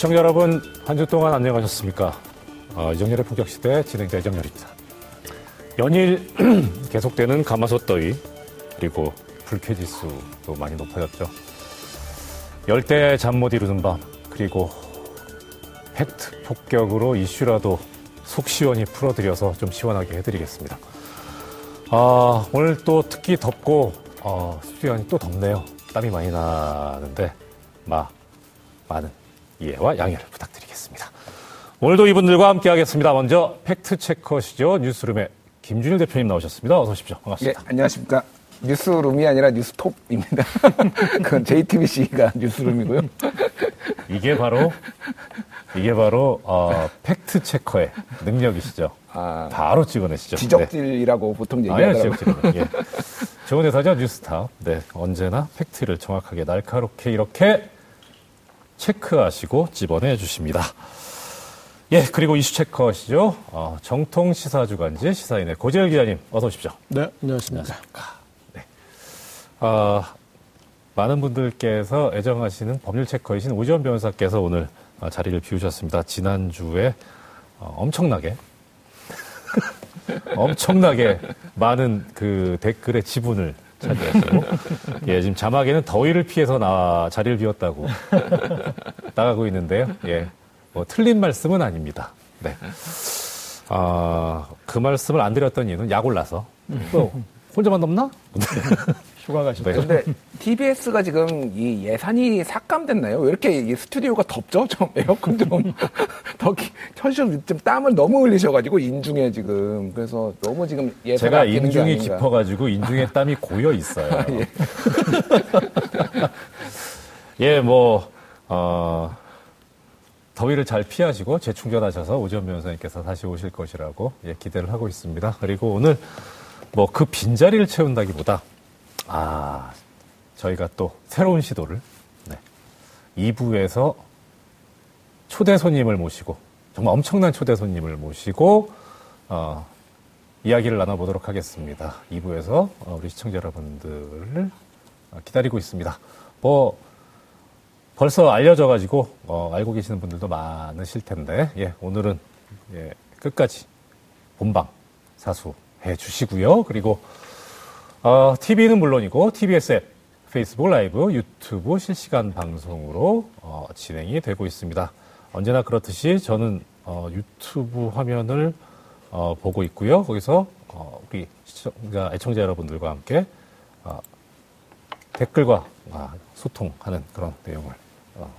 시청자 여러분, 한 주 동안 안녕하셨습니까? 어, 이정열의 본격시대 진행자 이정열입니다. 연일 계속되는 가마솥 더위, 그리고 불쾌지수도 많이 높아졌죠. 열대 잠 못 이루는 밤, 그리고 팩트 폭격으로 이슈라도 속 시원히 풀어드려서 좀 시원하게 해드리겠습니다. 아, 오늘 또 특히 덥고, 어, 안이 또 덥네요. 땀이 많이 나는데, 마, 많은 이해와 양해를 부탁드리겠습니다. 오늘도 이분들과 함께 하겠습니다. 먼저 팩트체커시죠. 뉴스룸의 김준일 대표님 나오셨습니다. 어서 오십시오. 반갑습니다. 네, 안녕하십니까. 뉴스룸이 아니라 뉴스톱입니다. 그건 JTBC가 뉴스룸이고요. 이게 바로 이게 바로 어, 팩트 체커의 능력이시죠. 아, 바로 찍어내시죠. 지적질이라고 보통 네. 아니요, 얘기하더라고요. 지적질은. 예. 좋은 회사죠, 뉴스탑. 네, 언제나 팩트를 정확하게 날카롭게 이렇게 체크하시고 집어내 주십니다. 예, 그리고 이슈 체커시죠. 어, 정통 시사 주간지 시사인의 고재열 기자님, 어서 오십시오. 네, 안녕하십니까. 아, 많은 분들께서 애정하시는 법률 체커이신 오지원 변호사께서 오늘 아, 자리를 비우셨습니다. 지난주에 어, 엄청나게 엄청나게 많은 그 댓글의 지분을 차지했고 예, 지금 자막에는 더위를 피해서 나 자리를 비웠다고 나가고 있는데요. 예, 뭐 틀린 말씀은 아닙니다. 네. 아, 그 말씀을 안 드렸던 이유는 약 올라서 또 혼자만 넘나? 휴가 가셨죠? 네. 근데 TBS가 지금 이 예산이 삭감됐나요? 왜 이렇게 이 스튜디오가 덥죠? 좀 에어컨 좀 더 켜주셔 좀 땀을 너무 흘리셔가지고 인중에 지금 그래서 너무 지금 예산 제가 인중이. 깊어가지고 인중에 땀이 고여 있어요. 예. 예, 뭐, 어, 더위를 잘 피하시고 재충전하셔서 오지원 변호사님께서 다시 오실 것이라고 예, 기대를 하고 있습니다. 그리고 오늘 뭐 그 빈자리를 채운다기보다 아, 저희가 또 새로운 시도를 네, 2부에서 초대 손님을 모시고 정말 엄청난 초대 손님을 모시고 어, 이야기를 나눠보도록 하겠습니다. 2부에서 어, 우리 시청자 여러분들을 어, 기다리고 있습니다. 뭐 벌써 알려져가지고 어, 알고 계시는 분들도 많으실 텐데 예, 오늘은 예, 끝까지 본방 사수해 주시고요. 그리고 어, TV는 물론이고 TBS 앱, 페이스북 라이브, 유튜브 실시간 방송으로 어, 진행이 되고 있습니다. 언제나 그렇듯이 저는 어, 유튜브 화면을 어, 보고 있고요. 거기서 어, 우리 시청자, 애청자 여러분들과 함께 어, 댓글과 아, 소통하는 그런 내용을 어,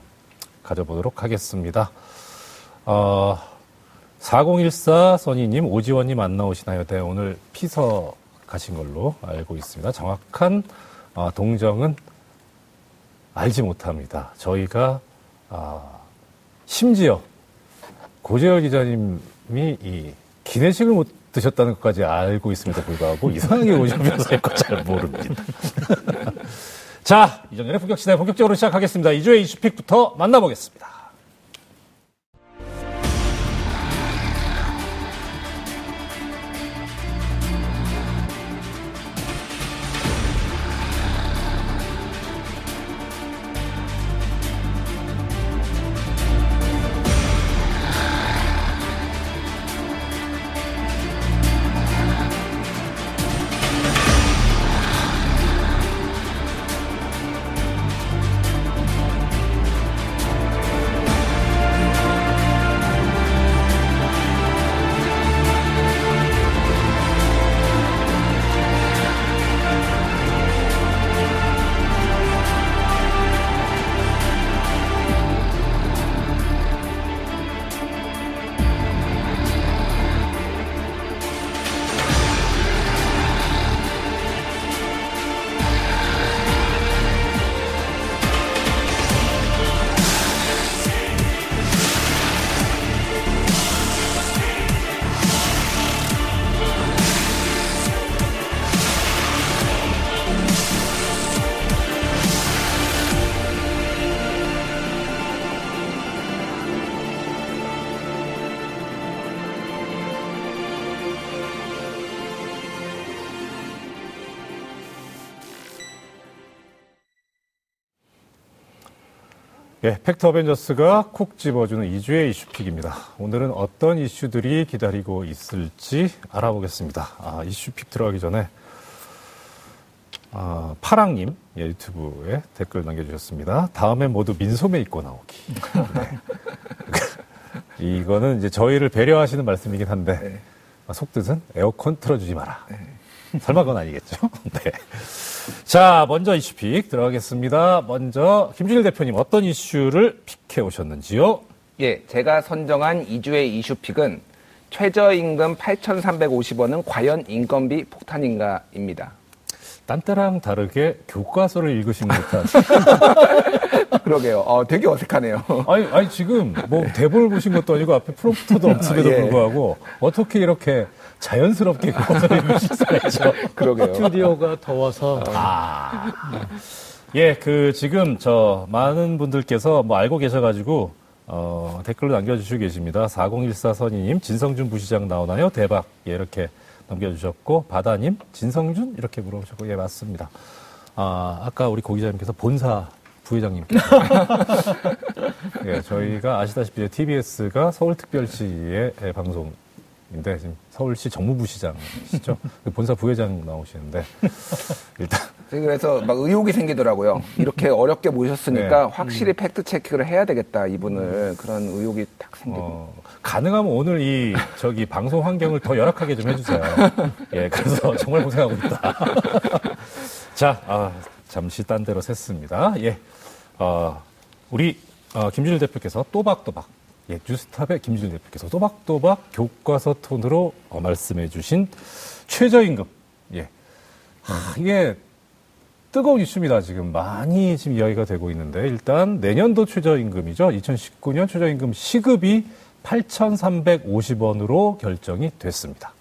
가져보도록 하겠습니다. 어, 4014 써니님, 오지원님 안 나오시나요? 네, 오늘 피서 가신 걸로 알고 있습니다. 정확한 어, 동정은 알지 못합니다. 저희가 아, 심지어 고재열 기자님이 이 기내식을 못 드셨다는 것까지 알고 있음에도 불구하고 이상하게 오시면서 잘 모릅니다. 자, 이정현의 본격시대 본격적으로 시작하겠습니다. 2주의 이슈픽부터 만나보겠습니다. 예, 팩트 어벤져스가 콕 집어주는 2주의 이슈픽입니다. 오늘은 어떤 이슈들이 기다리고 있을지 알아보겠습니다. 아, 이슈픽 들어가기 전에 아, 파랑님 예, 유튜브에 댓글 남겨주셨습니다. 다음에 모두 민소매 입고 나오기. 네. 이거는 이제 저희를 배려하시는 말씀이긴 한데 네. 아, 속뜻은 에어컨 틀어주지 마라. 설마 그건 아니겠죠? 네. 자, 먼저 이슈픽 들어가겠습니다. 먼저 김준일 대표님 어떤 이슈를 픽해 오셨는지요? 예, 제가 선정한 2주의 이슈픽은 최저임금 8,350원은 과연 인건비 폭탄인가입니다. 딴 때랑 다르게 교과서를 읽으신 듯한. 그러게요. 어, 되게 어색하네요. 아니, 아니, 지금 뭐 대본을 보신 것도 아니고 앞에 프롬프터도 없음에도 예. 불구하고 어떻게 이렇게 자연스럽게 수가 있죠? 그러게요. 스튜디오가 더워서 아. 예, 그 지금 저 많은 분들께서 뭐 알고 계셔가지고 어, 댓글로 남겨주시고 계십니다. 4014 선희님, 진성준 부시장 나오나요? 대박. 예, 이렇게 남겨주셨고 바다님, 진성준 이렇게 물어보셨고 예 맞습니다. 아 아까 우리 고 기자님께서 본사 부회장님께서 예 저희가 아시다시피 TBS가 서울특별시의 예, 방송 인데 지금 서울시 정무부시장이시죠? 그 본사 부회장 나오시는데 일단 그래서 막 의혹이 생기더라고요. 이렇게 어렵게 모셨으니까 네. 확실히 팩트 체크를 해야 되겠다 이분을 그런 의혹이 딱 생기고. 어, 가능하면 오늘 이 저기 방송 환경을 더 열악하게 좀 해주세요. 예, 그래서 정말 고생하고 있다. 자, 아, 잠시 딴 데로 샜습니다. 예, 어, 우리 어, 김준일 대표께서 또박또박 예, 뉴스탑의 김준일 대표께서 또박또박 교과서 톤으로 어, 말씀해 주신 최저임금. 예, 아, 이게 뜨거운 이슈입니다. 지금 많이 지금 이야기가 되고 있는데 일단 내년도 최저임금이죠. 2019년 최저임금 시급이 8,350원으로 결정이 됐습니다.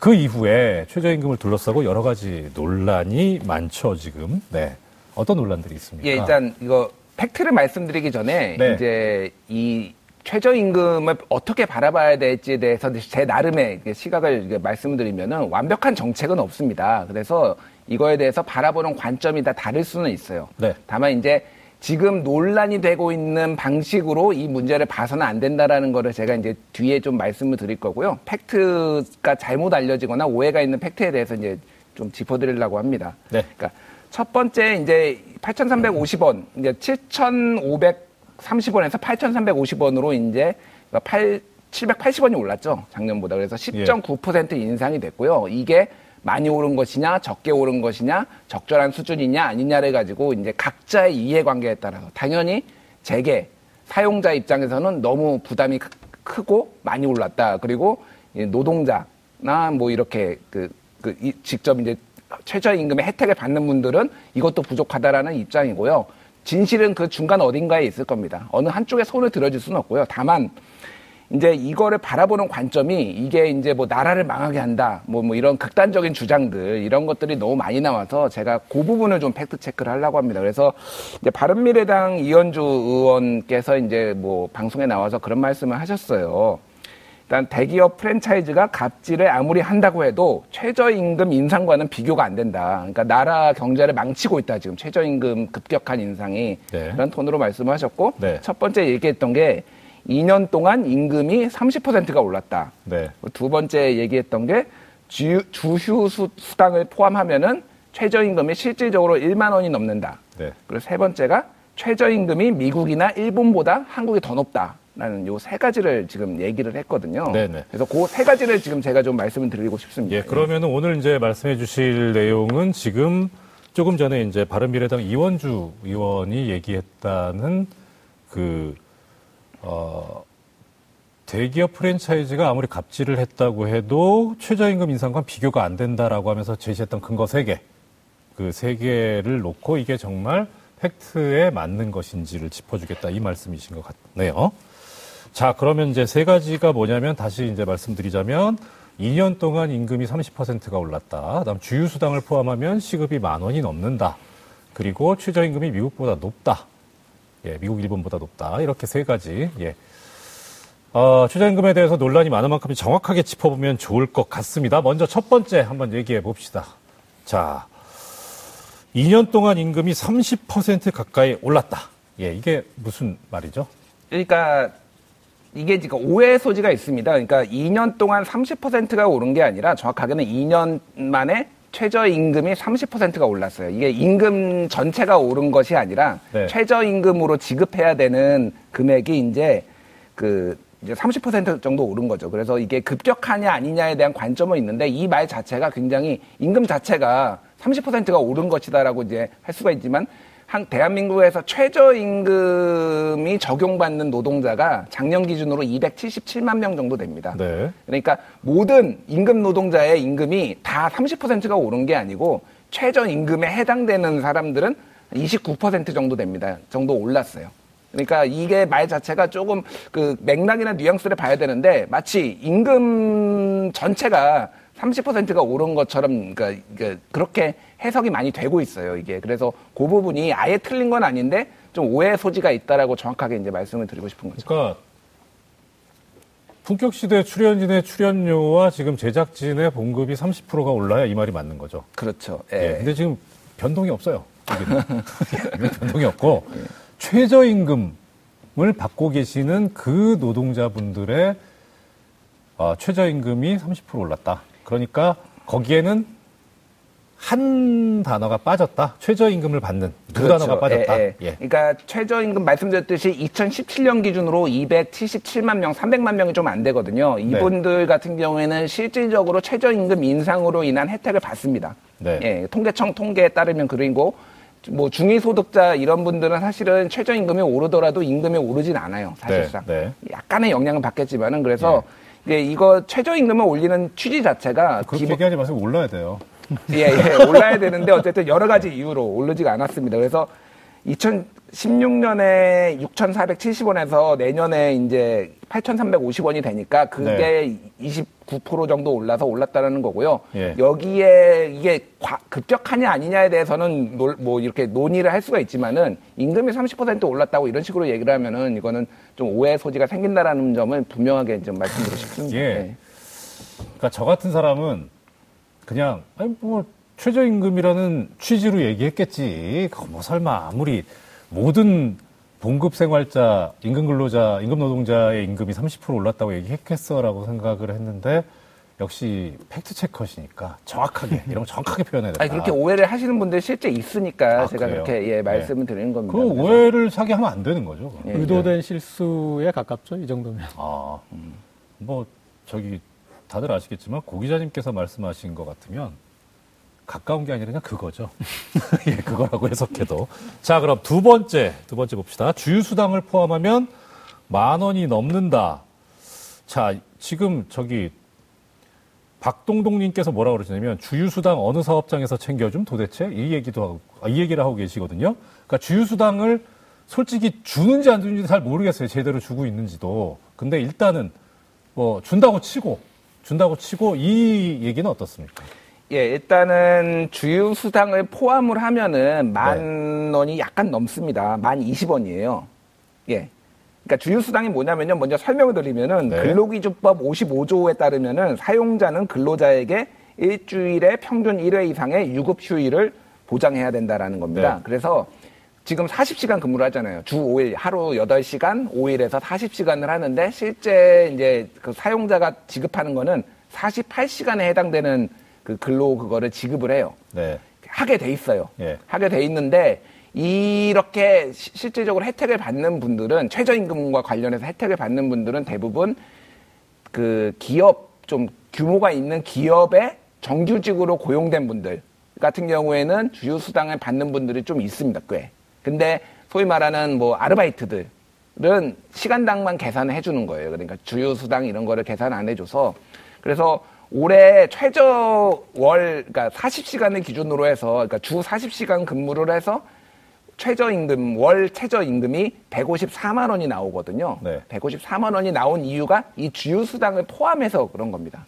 그 이후에 최저임금을 둘러싸고 여러 가지 논란이 많죠, 지금. 네. 어떤 논란들이 있습니까? 예, 일단 이거 팩트를 말씀드리기 전에 네. 이제 이 최저임금을 어떻게 바라봐야 될지에 대해서 제 나름의 시각을 이게 말씀을 드리면은 완벽한 정책은 없습니다. 그래서 이거에 대해서 바라보는 관점이 다 다를 수는 있어요. 네. 다만 이제 지금 논란이 되고 있는 방식으로 이 문제를 봐서는 안 된다라는 거를 제가 이제 뒤에 좀 말씀을 드릴 거고요. 팩트가 잘못 알려지거나 오해가 있는 팩트에 대해서 이제 좀 짚어드리려고 합니다. 네. 그러니까 첫 번째 이제 8,350원, 이제 7,530원에서 8,350원으로 이제 8, 780원이 올랐죠. 작년보다. 그래서 10.9% 인상이 됐고요. 이게 많이 오른 것이냐, 적게 오른 것이냐, 적절한 수준이냐, 아니냐를 가지고 이제 각자의 이해관계에 따라서 당연히 재계, 사용자 입장에서는 너무 부담이 크- 크고 많이 올랐다. 그리고 이 노동자나 뭐 이렇게 그, 그 이- 직접 이제 최저임금의 혜택을 받는 분들은 이것도 부족하다라는 입장이고요. 진실은 그 중간 어딘가에 있을 겁니다. 어느 한쪽에 손을 들어줄 수는 없고요. 다만 이제 이거를 바라보는 관점이 이게 이제 뭐 나라를 망하게 한다, 뭐, 뭐 이런 극단적인 주장들, 이런 것들이 너무 많이 나와서 제가 그 부분을 좀 팩트 체크를 하려고 합니다. 그래서 이제 바른미래당 이현주 의원께서 이제 뭐 방송에 나와서 그런 말씀을 하셨어요. 일단 대기업 프랜차이즈가 갑질을 아무리 한다고 해도 최저임금 인상과는 비교가 안 된다. 그러니까 나라 경제를 망치고 있다 지금 최저임금 급격한 인상이 네. 그런 톤으로 말씀하셨고 네. 첫 번째 얘기했던 게 2년 동안 임금이 30%가 올랐다. 네. 두 번째 얘기했던 게 주, 주휴 수, 수당을 포함하면은 최저임금이 실질적으로 1만 원이 넘는다. 네. 그리고 세 번째가 최저임금이 미국이나 일본보다 한국이 더 높다 라는 요 세 가지를 지금 얘기를 했거든요. 네네. 그래서 그 세 가지를 지금 제가 좀 말씀을 드리고 싶습니다. 예, 그러면 오늘 이제 말씀해 주실 내용은 지금 조금 전에 이제 바른미래당 이원주 의원이 얘기했다는 그, 어, 대기업 프랜차이즈가 아무리 갑질을 했다고 해도 최저임금 인상과 비교가 안 된다라고 하면서 제시했던 근거 3개. 그 3개를 놓고 이게 정말 팩트에 맞는 것인지를 짚어주겠다 이 말씀이신 것 같네요. 자, 그러면 이제 세 가지가 뭐냐면 다시 이제 말씀드리자면 2년 동안 임금이 30%가 올랐다. 그다음 주휴수당을 포함하면 시급이 만 원이 넘는다. 그리고 최저 임금이 미국보다 높다. 예, 미국, 일본보다 높다. 이렇게 세 가지. 예. 어, 최저 임금에 대해서 논란이 많은 만큼 정확하게 짚어보면 좋을 것 같습니다. 먼저 첫 번째 한번 얘기해 봅시다. 자, 2년 동안 임금이 30% 가까이 올랐다. 예, 이게 무슨 말이죠? 그러니까 이게 지금 오해 소지가 있습니다. 그러니까 2년 동안 30%가 오른 게 아니라 정확하게는 2년 만에 최저임금이 30%가 올랐어요. 이게 임금 전체가 오른 것이 아니라 네. 최저임금으로 지급해야 되는 금액이 이제 그 이제 30% 정도 오른 거죠. 그래서 이게 급격하냐 아니냐에 대한 관점은 있는데 이 말 자체가 굉장히 임금 자체가 30%가 오른 것이다라고 이제 할 수가 있지만 한 대한민국에서 최저임금이 적용받는 노동자가 작년 기준으로 277만 명 정도 됩니다. 네. 그러니까 모든 임금 노동자의 임금이 다 30%가 오른 게 아니고 최저임금에 해당되는 사람들은 29% 정도 됩니다. 정도 올랐어요. 그러니까 이게 말 자체가 조금 그 맥락이나 뉘앙스를 봐야 되는데 마치 임금 전체가 30%가 오른 것처럼 그러니까 그렇게 해석이 많이 되고 있어요. 이게 그래서 그 부분이 아예 틀린 건 아닌데 좀 오해 소지가 있다라고 정확하게 이제 말씀을 드리고 싶은 거죠. 그러니까 품격 시대 출연진의 출연료와 지금 제작진의 봉급이 30%가 올라야 이 말이 맞는 거죠. 그렇죠. 예. 예. 근데 지금 변동이 없어요. 변동이 없고 최저임금을 받고 계시는 그 노동자분들의 어, 최저임금이 30% 올랐다. 그러니까 거기에는 한 단어가 빠졌다. 최저임금을 받는 두 단어가 빠졌다. 예, 예. 그러니까 최저임금 말씀드렸듯이 2017년 기준으로 277만 명, 300만 명이 좀 안 되거든요. 이분들 같은 경우에는 실질적으로 최저임금 인상으로 인한 혜택을 받습니다. 네. 예, 통계청 통계에 따르면 그리고 뭐 중위소득자 이런 분들은 사실은 최저임금이 오르더라도 임금이 오르진 않아요. 사실상 네, 약간의 영향은 받겠지만은 그래서 이 게 이거 최저임금을 올리는 취지 자체가 그렇게 기본- 얘기하지 마세요. 올라야 돼요. 예, 예, 올라야 되는데 어쨌든 여러 가지 이유로 오르지가 않았습니다. 그래서 2016년에 6,470원에서 내년에 이제 8,350원이 되니까 그게 29% 정도 올라서 올랐다는 거고요. 예. 여기에 이게 과- 급격하냐 아니냐에 대해서는 놀- 뭐 이렇게 논의를 할 수가 있지만은 임금이 30% 올랐다고 이런 식으로 얘기를 하면은 이거는 좀 오해 소지가 생긴다라는 점을 분명하게 좀 말씀드리고 싶습니다. 예. 그러니까 저 같은 사람은 그냥 아니 뭐 최저임금이라는 취지로 얘기했겠지. 그거 뭐 설마 아무리 모든 봉급 생활자, 임금 근로자, 임금 노동자의 임금이 30% 올랐다고 얘기했겠어라고 생각을 했는데 역시 팩트 체커시니까 정확하게 이런 거 정확하게 표현해야 된다. 아니 그렇게 오해를 하시는 분들 실제 있으니까 아, 제가 그래요? 그렇게 예, 말씀을 드리는 겁니다. 그 오해를 사게 하면 안 되는 거죠. 예. 의도된 실수에 가깝죠, 이 정도면. 아, 뭐 저기 다들 아시겠지만 고 기자님께서 말씀하신 것 같으면 가까운 게 아니라 그냥 그거죠. 예, 그거라고 해석해도. 자, 그럼 두 번째, 두 번째 봅시다. 주유수당을 포함하면 만 원이 넘는다. 자, 지금 저기 박동동님께서 뭐라고 그러시냐면 주유수당 어느 사업장에서 챙겨줌 도대체 이 얘기도 하고 아, 이 얘기를 하고 계시거든요. 그러니까 주유수당을 솔직히 주는지 안 주는지 잘 모르겠어요. 제대로 주고 있는지도. 근데 일단은 뭐 준다고 치고 준다고 치고 이 얘기는 어떻습니까? 예, 일단은 주유 수당을 포함을 하면은 네. 만 원이 약간 넘습니다. 만 20원이에요. 예. 그러니까 주유 수당이 뭐냐면요. 먼저 설명을 드리면은 네. 근로기준법 55조에 따르면은 사용자는 근로자에게 일주일에 평균 1회 이상의 유급 휴일을 보장해야 된다라는 겁니다. 네. 그래서 지금 40시간 근무를 하잖아요. 주 5일, 하루 8시간, 5일에서 40시간을 하는데 실제 이제 그 사용자가 지급하는 거는 48시간에 해당되는 그 근로 그거를 지급을 해요. 네. 하게 돼 있어요. 예. 하게 돼 있는데 이렇게 시- 실질적으로 혜택을 받는 분들은 최저임금과 관련해서 혜택을 받는 분들은 대부분 그 기업 좀 규모가 있는 기업에 정규직으로 고용된 분들 같은 경우에는 주유수당을 받는 분들이 좀 있습니다, 꽤. 근데 소위 말하는 뭐 아르바이트들 은 시간당만 계산을 해주는 거예요. 그러니까 주유수당 이런 거를 계산 안 해줘서 그래서 올해 최저 월, 그러니까 40시간을 기준으로 해서, 그러니까 주 40시간 근무를 해서 최저임금, 월 최저임금이 154만 원이 나오거든요. 네. 154만 원이 나온 이유가 이 주유수당을 포함해서 그런 겁니다.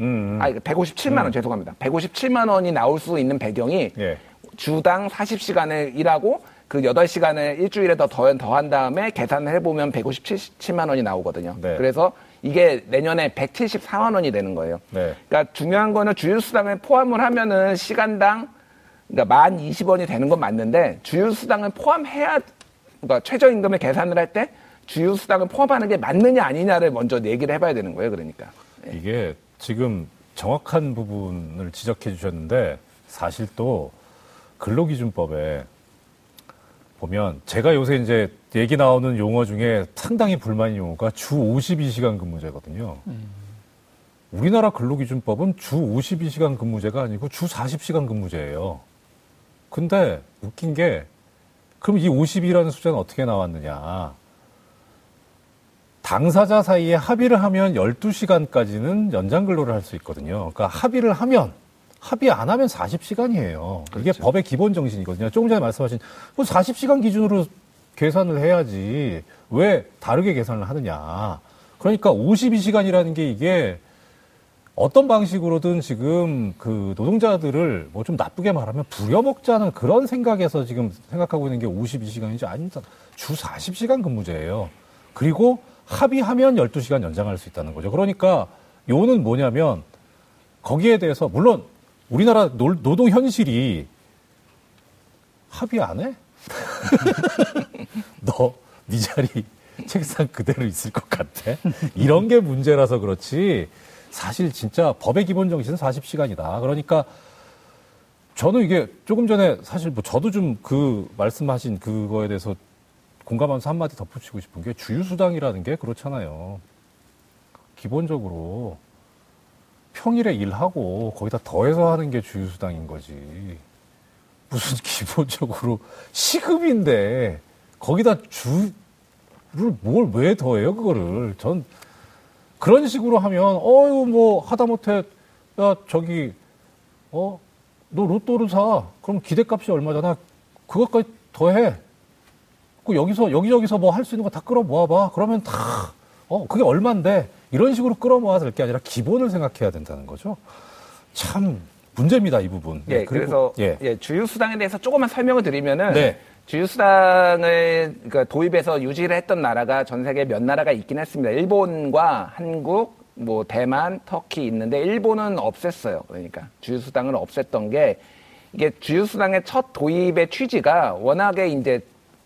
음, 음. 아, 157만 원, 죄송합니다. 157만 원이 나올 수 있는 배경이 예. 주당 40시간을 일하고 그 8시간을 일주일에 더, 더, 더한 다음에 계산을 해보면 157만 원이 나오거든요. 네. 그래서 이게 내년에 174만 원이 되는 거예요. 네. 그러니까 중요한 거는 주유수당을 포함을 하면은 시간당 그러니까 만 20원이 되는 건 맞는데 주유수당을 포함해야 그러니까 최저임금을 계산을 할 때 주휴수당을 포함하는 게 맞느냐 아니냐를 먼저 얘기를 해봐야 되는 거예요. 그러니까. 이게 지금 정확한 부분을 지적해 주셨는데 사실 또 근로기준법에 보면 제가 요새 이제 얘기 나오는 용어 중에 상당히 불만인 용어가 주 52시간 근무제거든요. 우리나라 근로기준법은 주 52시간 근무제가 아니고 주 40시간 근무제예요. 근데 웃긴 게 그럼 이 50이라는 숫자는 어떻게 나왔느냐? 당사자 사이에 합의를 하면 12시간까지는 연장 근로를 할 수 있거든요. 그러니까 합의를 하면 합의 안 하면 40시간이에요. 이게 법의 기본 정신이거든요. 조금 전에 말씀하신 40시간 기준으로 계산을 해야지 왜 다르게 계산을 하느냐. 그러니까 52시간이라는 게 이게 어떤 방식으로든 지금 그 노동자들을 뭐 좀 나쁘게 말하면 부려먹자는 그런 생각에서 지금 생각하고 있는 게 52시간인지 아니다. 주 40시간 근무제예요. 그리고 합의하면 12시간 연장할 수 있다는 거죠. 그러니까 요는 뭐냐면 거기에 대해서 물론 우리나라 노, 노동 현실이 합의 안 해? 너, 네 자리 책상 그대로 있을 것 같아? 이런 게 문제라서 그렇지 사실 진짜 법의 기본 정신은 40시간이다. 그러니까 저는 이게 조금 전에 사실 뭐 저도 좀 그 말씀하신 그거에 대해서 공감하면서 한마디 덧붙이고 싶은 게 주휴수당이라는 게 그렇잖아요. 기본적으로 평일에 일하고 거기다 더해서 하는 게 주휴수당인 거지. 무슨 기본적으로 시급인데 거기다 주를 뭘 왜 더해요 그거를? 전 그런 식으로 하면 어유 뭐 하다못해 야 저기 어? 너 로또를 사. 그럼 기대값이 얼마잖아. 그것까지 더해. 그 여기서 여기저기서 뭐 할 수 있는 거 다 끌어 모아봐. 그러면 다 어 그게 얼만데? 이런 식으로 끌어 모아서 될 게 아니라 기본을 생각해야 된다는 거죠. 참 문제입니다 이 부분 예, 네, 그리고- 그래서 예. 예, 주휴수당에 대해서 조금만 설명을 드리면은 네. 주휴수당을 그러니까 도입해서 유지를 했던 나라가 전 세계 몇 나라가 있긴 했습니다. 일본과 한국, 뭐 대만, 터키 있는데 일본은 없앴어요. 그러니까 주휴수당을 없앴던 게 이게 주휴수당의 첫 도입의 취지가 워낙에 이제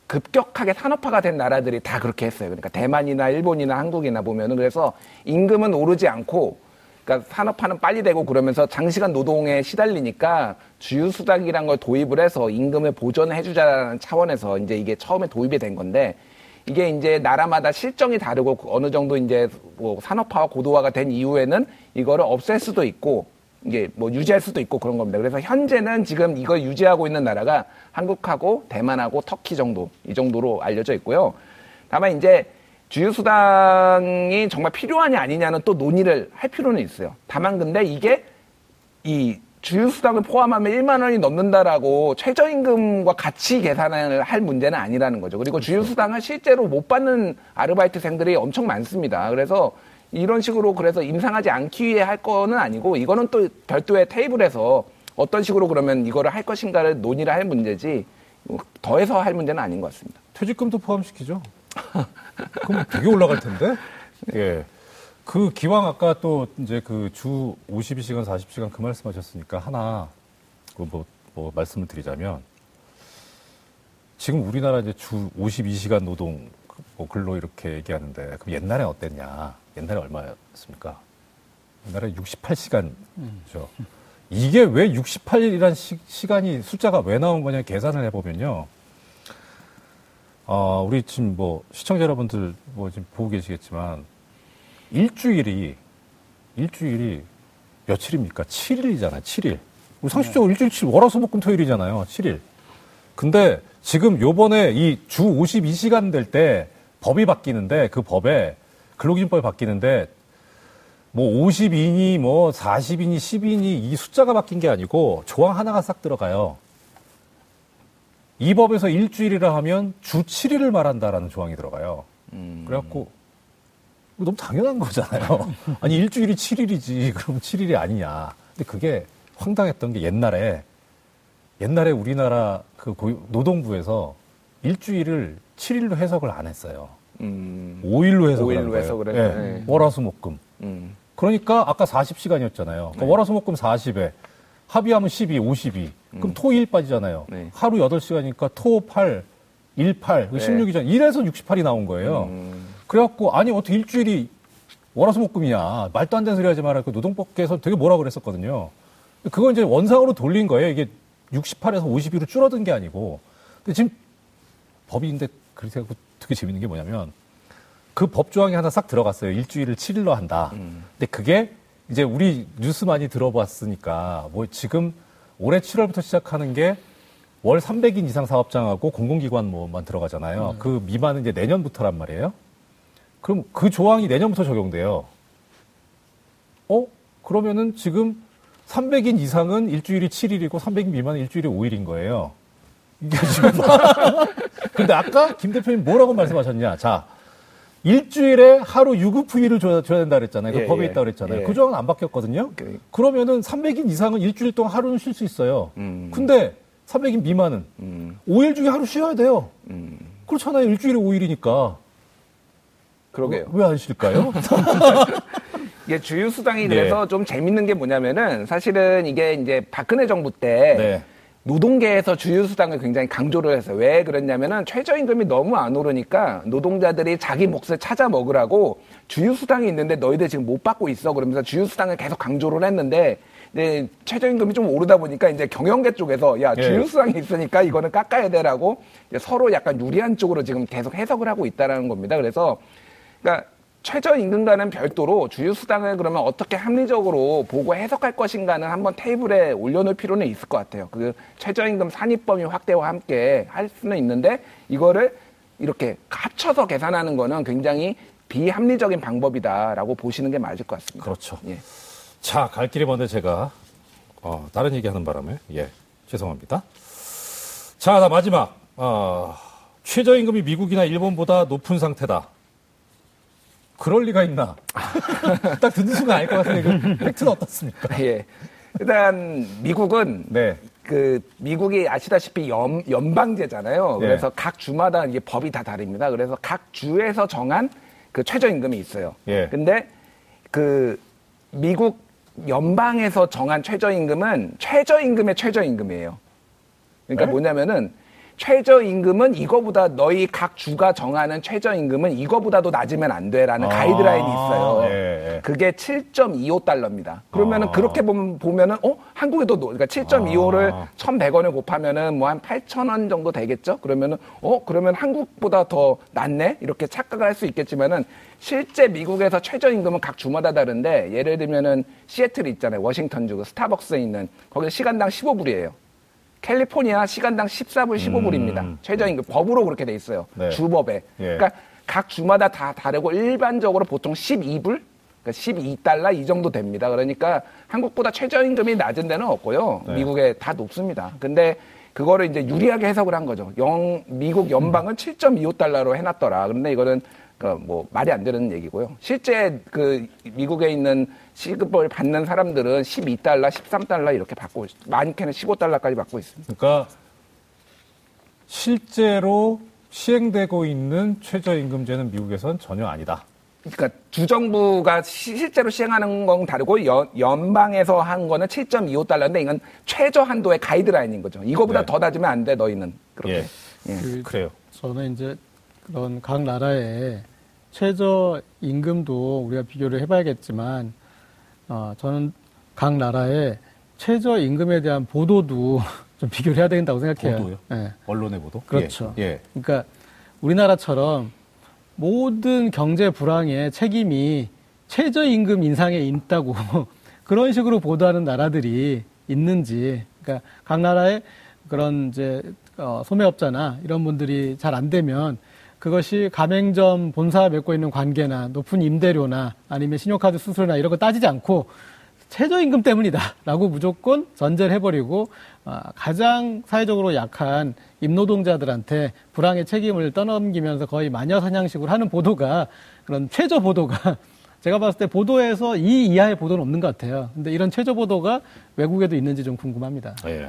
급격하게 산업화가 된 나라들이 다 그렇게 했어요. 그러니까 대만이나 일본이나 한국이나 보면은 그래서 임금은 오르지 않고 그러니까 산업화는 빨리 되고 그러면서 장시간 노동에 시달리니까 주휴수당이란 걸 도입을 해서 임금을 보전해 주자라는 차원에서 이제 이게 처음에 도입이 된 건데 이게 이제 나라마다 실정이 다르고 어느 정도 이제 뭐 산업화와 고도화가 된 이후에는 이거를 없앨 수도 있고 이게 뭐 유지할 수도 있고 그런 겁니다. 그래서 현재는 지금 이걸 유지하고 있는 나라가 한국하고 대만하고 터키 정도 이 정도로 알려져 있고요. 다만 이제 주휴수당이 정말 필요하냐 아니냐는 또 논의를 할 필요는 있어요. 다만 근데 이게 이 주휴수당을 포함하면 1만 원이 넘는다라고 최저임금과 같이 계산을 할 문제는 아니라는 거죠. 그리고 주휴수당을 실제로 못 받는 아르바이트생들이 엄청 많습니다. 그래서 이런 식으로 그래서 임상하지 않기 위해 할 거는 아니고 이거는 또 별도의 테이블에서 어떤 식으로 그러면 이거를 할 것인가를 논의를 할 문제지 더해서 할 문제는 아닌 것 같습니다. 퇴직금도 포함시키죠. 그럼 되게 올라갈 텐데? 예. 그 기왕 아까 또 이제 그 주 52시간, 40시간 그 말씀하셨으니까 하나 그 뭐, 뭐 말씀을 드리자면 지금 우리나라 이제 주 52시간 노동 뭐 근로 이렇게 얘기하는데 그럼 옛날에 어땠냐? 옛날에 얼마였습니까? 옛날에 68시간이죠. 이게 왜 68이라는 시, 시간이 숫자가 왜 나온 거냐 계산을 해보면요. 어, 우리 지금 뭐 시청자 여러분들 뭐 지금 보고 계시겠지만 일주일이 일주일이 며칠입니까? 7일이잖아요. 7일. 우리 상식적으로 일주일 7일 월화수목금 토요일이잖아요. 7일. 근데 지금 요번에 이 주 52시간 될 때 법이 바뀌는데 그 법에 근로기준법이 바뀌는데 뭐 50이니 뭐 40이니 10이니 이 숫자가 바뀐 게 아니고 조항 하나가 싹 들어가요. 이 법에서 일주일이라 하면 주 7일을 말한다라는 조항이 들어가요. 그래갖고 이거 너무 당연한 거잖아요. 아니 일주일이 7일이지 그럼 7일이 아니냐. 근데 그게 황당했던 게 옛날에 옛날에 우리나라 그 노동부에서 일주일을 7일로 해석을 안 했어요. 음, 5일로 해석을 5일로 한 거예요. 해석을 예. 해서, 네. 월화수목금. 음. 그러니까 아까 40시간이었잖아요. 네. 월화수목금 40에 합의하면 12, 52. 그럼 토일 빠지잖아요. 네. 하루 8시간이니까 토 8, 18, 네. 16일 전 이래서 68이 나온 거예요. 음. 그래갖고 아니 어떻게 일주일이 월화수목금이냐 말도 안 되는 소리 하지 마라. 그 노동법계에서 되게 뭐라 그랬었거든요. 그거 이제 원상으로 돌린 거예요. 이게 68에서 52로 줄어든 게 아니고. 근데 지금 법인데 그렇게 하고 되게 재밌는 게 뭐냐면 그 법 조항이 하나 싹 들어갔어요. 일주일을 7일로 한다. 근데 그게 이제 우리 뉴스 많이 들어봤으니까 뭐 지금 올해 7월부터 시작하는 게 월 300인 이상 사업장하고 공공기관 뭐만 들어가잖아요. 그 미만은 이제 내년부터란 말이에요. 그럼 그 조항이 내년부터 적용돼요. 어? 그러면은 지금 300인 이상은 일주일이 7일이고 300인 미만은 일주일이 5일인 거예요. 이게 지금. 근데 아까 김 대표님 뭐라고 말씀하셨냐. 자, 일주일에 하루 유급휴일을 줘야, 줘야 된다 그랬잖아요. 그 예, 법에 예. 있다 그랬잖아요. 예. 그 조항은 안 바뀌었거든요. 그- 그러면은 300인 이상은 일주일 동안 하루는 쉴 수 있어요. 음. 근데 300인 미만은 음, 5일 중에 하루 쉬어야 돼요. 음. 그렇잖아요. 일주일에 5일이니까. 그러게요. 왜 안 쉴까요? 이게 주유수당이 네. 그래서 좀 재밌는 게 뭐냐면은 사실은 이게 이제 박근혜 정부 때 네. 노동계에서 주유수당을 굉장히 강조를 했어요. 왜 그랬냐면은 최저임금이 너무 안 오르니까 노동자들이 자기 몫을 찾아 먹으라고 주유수당이 있는데 너희들 지금 못 받고 있어. 그러면서 주유수당을 계속 강조를 했는데 이제 최저임금이 좀 오르다 보니까 이제 경영계 쪽에서 야 예. 주유수당이 있으니까 이거는 깎아야 돼라고 서로 약간 유리한 쪽으로 지금 계속 해석을 하고 있다라는 겁니다. 그래서 그러니까 최저임금과는 별도로 주유수당을 그러면 어떻게 합리적으로 보고 해석할 것인가는 한번 테이블에 올려놓을 필요는 있을 것 같아요. 그 최저임금 산입 범위 확대와 함께 할 수는 있는데 이거를 이렇게 합쳐서 계산하는 거는 굉장히 비합리적인 방법이다라고 보시는 게 맞을 것 같습니다. 그렇죠. 예. 자, 갈 길이 먼데 제가 어, 다른 얘기하는 바람에 예 죄송합니다. 자, 나 마지막 어, 최저임금이 미국이나 일본보다 높은 상태다. 그럴 리가 있나? 딱 듣는 순간 알 것 같은데 그 팩트는 어떻습니까? 예. 일단 미국은 네, 그 미국이 아시다시피 연, 연방제잖아요. 네. 그래서 각 주마다 이게 법이 다 다릅니다. 그래서 각 주에서 정한 그 최저임금이 있어요. 예. 근데 그 미국 연방에서 정한 최저임금은 최저임금의 최저임금이에요. 그러니까 네? 뭐냐면은 최저임금은 이거보다 너희 각 주가 정하는 최저임금은 이거보다도 낮으면 안 돼라는 아, 가이드라인이 있어요. 예, 예. 그게 7.25달러입니다. 그러면은 아. 그렇게 보면, 보면은, 어? 한국에도, 노- 그러니까 7.25를 아. 1,100원을 곱하면은 뭐 한 8,000원 정도 되겠죠? 그러면은, 어? 그러면 한국보다 더 낫네? 이렇게 착각을 할 수 있겠지만은 실제 미국에서 최저임금은 각 주마다 다른데 예를 들면은 시애틀 있잖아요. 워싱턴주 그 스타벅스에 있는 거기 시간당 15불이에요. 캘리포니아 시간당 14불, 15불입니다. 음. 최저임금 법으로 그렇게 돼 있어요. 네. 주법에. 예. 그러니까 각 주마다 다 다르고 일반적으로 보통 12불, 그러니까 12달러 이 정도 됩니다. 그러니까 한국보다 최저임금이 낮은 데는 없고요. 네. 미국에 다 높습니다. 근데 그거를 이제 유리하게 해석을 한 거죠. 영, 미국 연방은 7.25달러로 해놨더라. 그런데 이거는 그뭐 말이 안 되는 얘기고요. 실제 그 미국에 있는 시급을 받는 사람들은 12달러, 13달러 이렇게 받고 있- 많게는 15달러까지 받고 있습니다. 그러니까 실제로 시행되고 있는 최저임금제는 미국에선 전혀 아니다. 그러니까 주정부가 시- 실제로 시행하는 건 다르고 연, 연방에서 한 거는 7.25달러인데 이건 최저 한도의 가이드라인인 거죠. 이거보다 네. 더 낮으면 안 돼 너희는 그렇게. 예. 예. 그 그래요. 저는 이제 그런 각 나라의 최저 임금도 우리가 비교를 해봐야겠지만, 어, 저는 각 나라의 최저 임금에 대한 보도도 좀 비교를 해야 된다고 생각해요. 보도요? 예. 언론의 보도? 그렇죠. 예. 예. 그러니까 우리나라처럼 모든 경제 불황의 책임이 최저임금 인상에 있다고 그런 식으로 보도하는 나라들이 있는지, 그러니까 각 나라의 그런 이제 어, 소매업자나 이런 분들이 잘 안 되면 그것이 가맹점 본사 맺고 있는 관계나 높은 임대료나 아니면 신용카드 수수료나 이런 거 따지지 않고 최저임금 때문이다라고 무조건 전제를 해버리고 아, 가장 사회적으로 약한 임노동자들한테 불황의 책임을 떠넘기면서 거의 마녀 사냥식으로 하는 보도가 그런 최저 보도가 제가 봤을 때 보도에서 이 이하의 보도는 없는 것 같아요. 근데 이런 최저 보도가 외국에도 있는지 좀 궁금합니다. 예.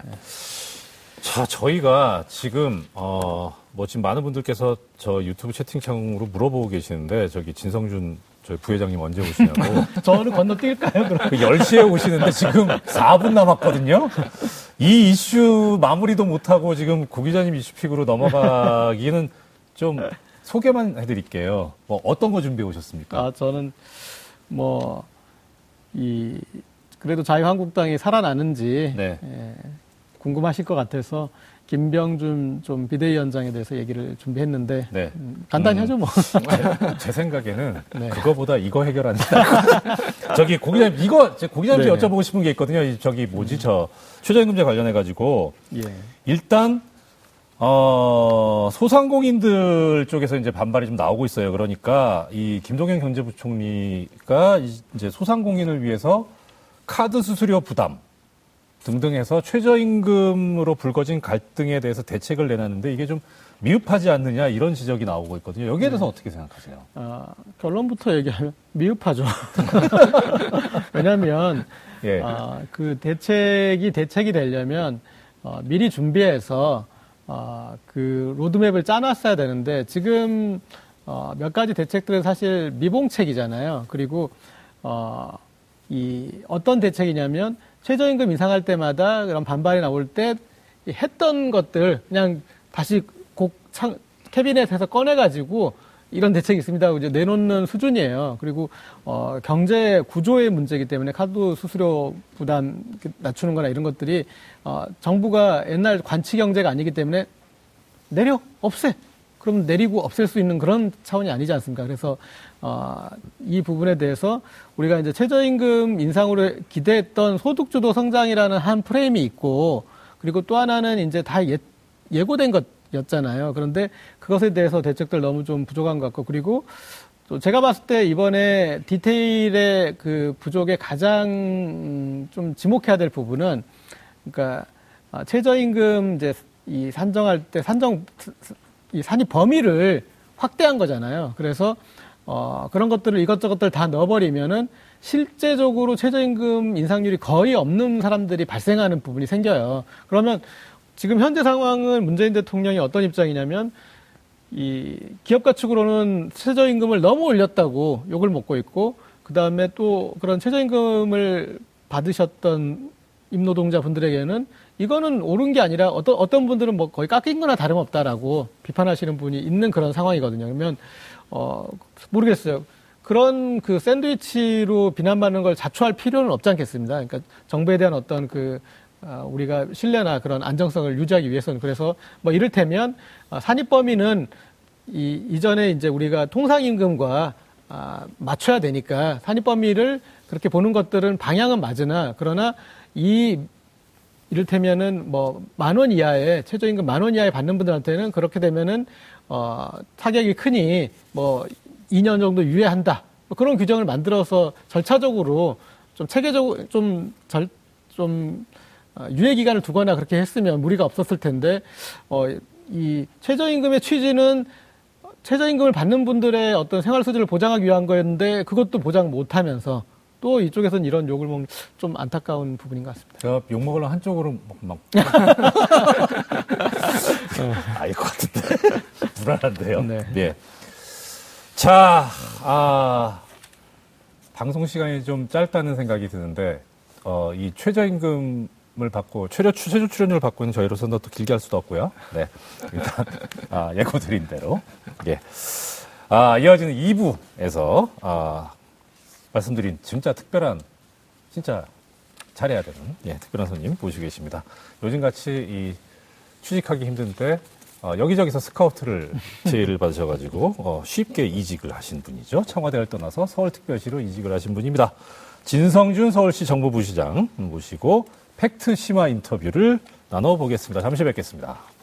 자, 저희가 지금, 어, 뭐 지금 많은 분들께서 저 유튜브 채팅창으로 물어보고 계시는데, 저기 진성준 저희 부회장님 언제 오시냐고. 저는 건너뛸까요, 그럼? 그 10시에 오시는데 지금 4분 남았거든요. 이 이슈 마무리도 못하고 지금 구 기자님 이슈 픽으로 넘어가기는 좀 소개만 해드릴게요. 뭐 어떤 거 준비해 오셨습니까? 아, 저는 뭐, 이, 그래도 자유한국당이 살아나는지 네. 예, 궁금하실 것 같아서 김병준 좀 비대위원장에 대해서 얘기를 준비했는데 네. 음, 간단히 음. 하죠 뭐. 제 생각에는 네. 그거보다 이거 해결한다. 저기 고 기자님 이거 제 고 기자님 네네. 여쭤보고 싶은 게 있거든요. 이 저기 뭐지 저 최저임금제 관련해 가지고 예. 일단 어 소상공인들 쪽에서 이제 반발이 좀 나오고 있어요. 그러니까 이 김동연 경제부총리가 이- 이제 소상공인을 위해서 카드 수수료 부담 등등 해서 최저임금으로 불거진 갈등에 대해서 대책을 내놨는데 이게 좀 미흡하지 않느냐 이런 지적이 나오고 있거든요. 여기에 대해서 어떻게 생각하세요? 아, 결론부터 얘기하면 미흡하죠. 왜냐하면 예. 아, 그 대책이 대책이 되려면 어, 미리 준비해서 어, 그 로드맵을 짜놨어야 되는데 지금 어, 몇 가지 대책들은 사실 미봉책이잖아요. 그리고 어, 이 어떤 대책이냐면 최저임금 인상할 때마다 그런 반발이 나올 때이 했던 것들 그냥 다시 곡 창, 캐비넷에서 꺼내가지고 이런 대책이 있습니다. 이제 내놓는 수준이에요. 그리고 어, 경제 구조의 문제이기 때문에 카드 수수료 부담 낮추는 거나 이런 것들이 어, 정부가 옛날 관치 경제가 아니기 때문에 내려 없애 그럼 내리고 없앨 수 있는 그런 차원이 아니지 않습니까? 그래서 어, 이 부분에 대해서 우리가 이제 최저임금 인상으로 기대했던 소득주도 성장이라는 한 프레임이 있고 그리고 또 하나는 이제 다 예, 예고된 것이었잖아요. 그런데 그것에 대해서 대책들 너무 좀 부족한 것 같고 그리고 또 제가 봤을 때 이번에 디테일의 그 부족에 가장 음, 좀 지목해야 될 부분은 그러니까 아, 최저임금 이제 이 산정할 때 산정 이 산입 범위를 확대한 거잖아요. 그래서 어 그런 것들을 이것저것들 다 넣어버리면은 실제적으로 최저임금 인상률이 거의 없는 사람들이 발생하는 부분이 생겨요. 그러면 지금 현재 상황은 문재인 대통령이 어떤 입장이냐면 이 기업가 측으로는 최저임금을 너무 올렸다고 욕을 먹고 있고 그 다음에 또 그런 최저임금을 받으셨던 임노동자 분들에게는 이거는 옳은 게 아니라 어떤 어떤 분들은 뭐 거의 깎인 거나 다름없다라고 비판하시는 분이 있는 그런 상황이거든요. 그러면 어 모르겠어요. 그런 그 샌드위치로 비난받는 걸 자초할 필요는 없지 않겠습니다. 그러니까 정부에 대한 어떤 그 아, 우리가 신뢰나 그런 안정성을 유지하기 위해서는 그래서 뭐 이를테면 아, 산입 범위는 이 이전에 이제 우리가 통상 임금과 아, 맞춰야 되니까 산입 범위를 그렇게 보는 것들은 방향은 맞으나 그러나 이 이를테면은 뭐 만 원 이하의 최저임금 만 원 이하에 받는 분들한테는 그렇게 되면은 어 타격이 크니 뭐 2년 정도 유예한다. 뭐 그런 규정을 만들어서 절차적으로 좀 체계적으로 좀절좀 어, 유예 기간을 두거나 그렇게 했으면 무리가 없었을 텐데 어이 최저임금의 취지는 최저임금을 받는 분들의 어떤 생활 수준을 보장하기 위한 거였는데 그것도 보장 못 하면서 또 이쪽에서는 이런 욕을 먹는 좀 안타까운 부분인 것 같습니다. 제가 욕 먹으려 한쪽으로 막, 막. 아일 것 같은데. 불안한데요. 네. 예. 자, 아, 방송 시간이 좀 짧다는 생각이 드는데, 어, 이 최저임금 을 받고, 최저, 최저 출연료를 받고 있는 저희로서는 또 길게 할 수도 없고요. 네. 일단, 아, 예고 드린 대로. 예. 아, 이어지는 2부에서, 아, 말씀드린 진짜 특별한, 진짜 잘해야 되는, 예, 특별한 손님 모시고 계십니다. 요즘같이 이 취직하기 힘든데, 어, 여기저기서 스카우트를 제의를 받으셔가지고 어, 쉽게 이직을 하신 분이죠. 청와대를 떠나서 서울특별시로 이직을 하신 분입니다. 진성준 서울시 정보부시장 모시고 팩트 심화 인터뷰를 나눠보겠습니다. 잠시 뵙겠습니다.